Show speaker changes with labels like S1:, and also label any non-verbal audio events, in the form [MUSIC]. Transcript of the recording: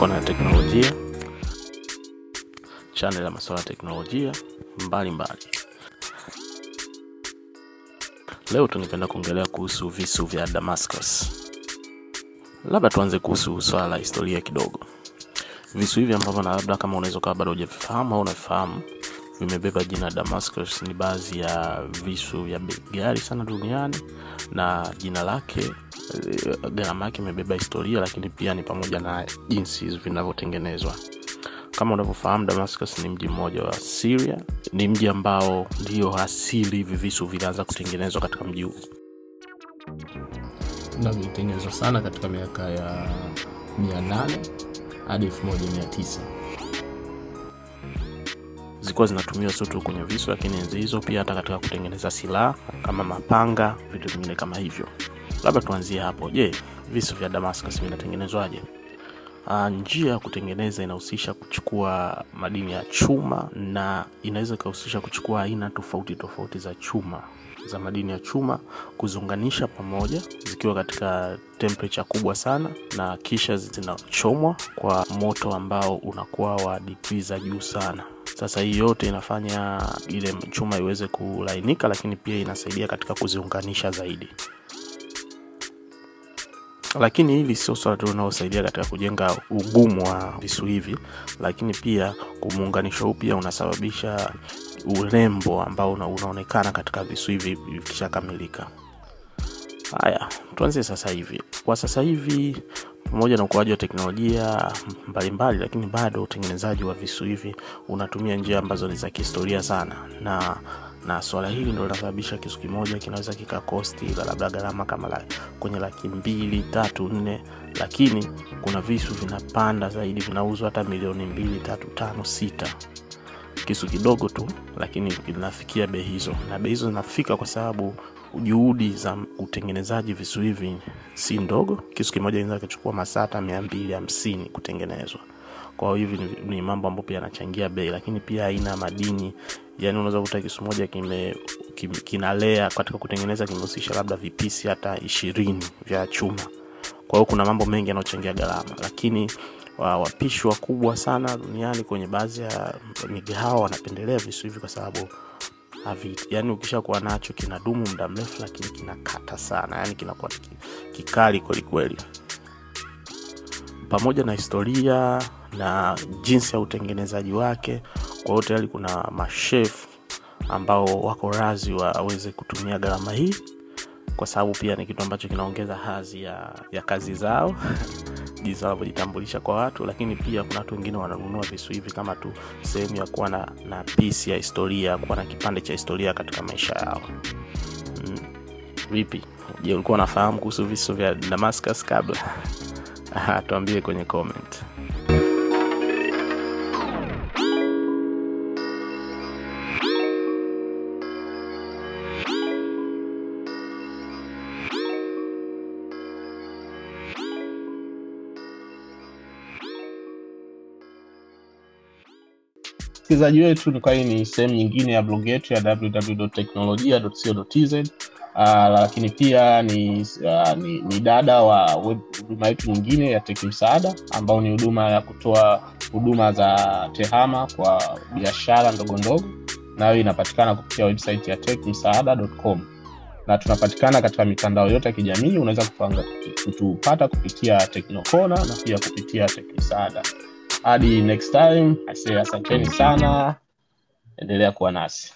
S1: kona ya teknolojia, channel ya masuala ya teknolojia mbalimbali mbali. Leo tunapenda kuongelea kuhusu visu vya Damascus. Labda tuanze kuhusu swala la historia kidogo. Visu hivi ambavyo na labda kama unaweza ukawa bado hujavifahamu au unavifahamu, vimebeba jina Damascus. Ni baadhi ya visu vya bei sana duniani, na jina lake eh, gharama yake imebeba historia, lakini pia ni pamoja na jinsi vinavyotengenezwa. Kama unavyofahamu, Damascus ni mji mmoja wa Syria. Ni mji ambao ndio asili hivi visu vinaanza kutengenezwa katika mji huu na vilitengenezwa sana katika miaka ya 800 hadi 1900 zilikuwa zinatumiwa sio tu kwenye visu, lakini enzi hizo pia hata katika kutengeneza silaha kama mapanga, vitu vingine kama hivyo. Labda tuanzie hapo. Je, visu vya Damascus vinatengenezwaje? Uh, njia ya kutengeneza inahusisha kuchukua madini ya chuma na inaweza ikahusisha kuchukua aina tofauti tofauti za chuma za madini ya chuma kuziunganisha pamoja zikiwa katika temperature kubwa sana, na kisha zinachomwa kwa moto ambao unakuwa wa digrii za juu sana. Sasa hii yote inafanya ile chuma iweze kulainika, lakini pia inasaidia katika kuziunganisha zaidi lakini hili sio swala tu linalosaidia katika kujenga ugumu wa visu hivi, lakini pia kumuunganisho huu pia unasababisha urembo ambao una, unaonekana katika visu hivi vikishakamilika. Haya, tuanzie sasa hivi. Kwa sasa hivi pamoja na ukuaji wa teknolojia mbalimbali mbali, lakini bado utengenezaji wa visu hivi unatumia njia ambazo ni za kihistoria sana na na swala hili ndo linasababisha kisu kimoja kinaweza kikakosti labda gharama kama la, kwenye laki mbili tatu nne, lakini kuna visu vinapanda zaidi, vinauzwa hata milioni mbili tatu tano sita, kisu kidogo tu, lakini vinafikia bei hizo, na bei hizo zinafika kwa sababu juhudi za utengenezaji visu hivi si ndogo. Kisu kimoja inaweza kuchukua masaa hata mia mbili hamsini kutengenezwa kwa hivi ni, mambo ambayo pia yanachangia bei, lakini pia aina madini, yani unaweza kuta kisu moja kime kinalea katika kutengeneza kimehusisha labda vipisi hata ishirini vya chuma. Kwa hiyo kuna mambo mengi yanayochangia gharama, lakini wapishi wakubwa sana duniani kwenye baadhi ya migahawa wanapendelea visu hivi kwa sababu yani ukishakuwa nacho kinadumu muda mrefu, lakini kinakata sana, yani kinakuwa kikali kwelikweli pamoja na historia na jinsi ya utengenezaji wake. Kwa hiyo tayari kuna mashef ambao wako razi waweze kutumia gharama hii, kwa sababu pia ni kitu ambacho kinaongeza hadhi ya, ya kazi zao [LAUGHS] jinsi wanavyojitambulisha kwa watu, lakini pia kuna watu wengine wananunua visu hivi kama tu sehemu ya kuwa na, na pisi ya historia, kuwa na kipande cha historia katika maisha yao. Mm. Je, ulikuwa unafahamu kuhusu visu vya Damascus kabla? [LAUGHS] Tuambie kwenye comment.
S2: Msikilizaji wetu ni kwa hii ni sehemu nyingine ya blog yetu ya www.teknolojia.co.tz uh, lakini pia ni, uh, ni, ni dada wa huduma yetu nyingine ya tekimsaada ambao ni huduma ya kutoa huduma za tehama kwa biashara ndogo ndogo, nayo inapatikana kupitia website ya tekmsaada.com na tunapatikana katika mitandao yote ya kijamii. Unaweza kutupata kupitia Teknokona na pia kupitia Teki Msaada. Hadi next time, asee asanteni sana, endelea kuwa nasi.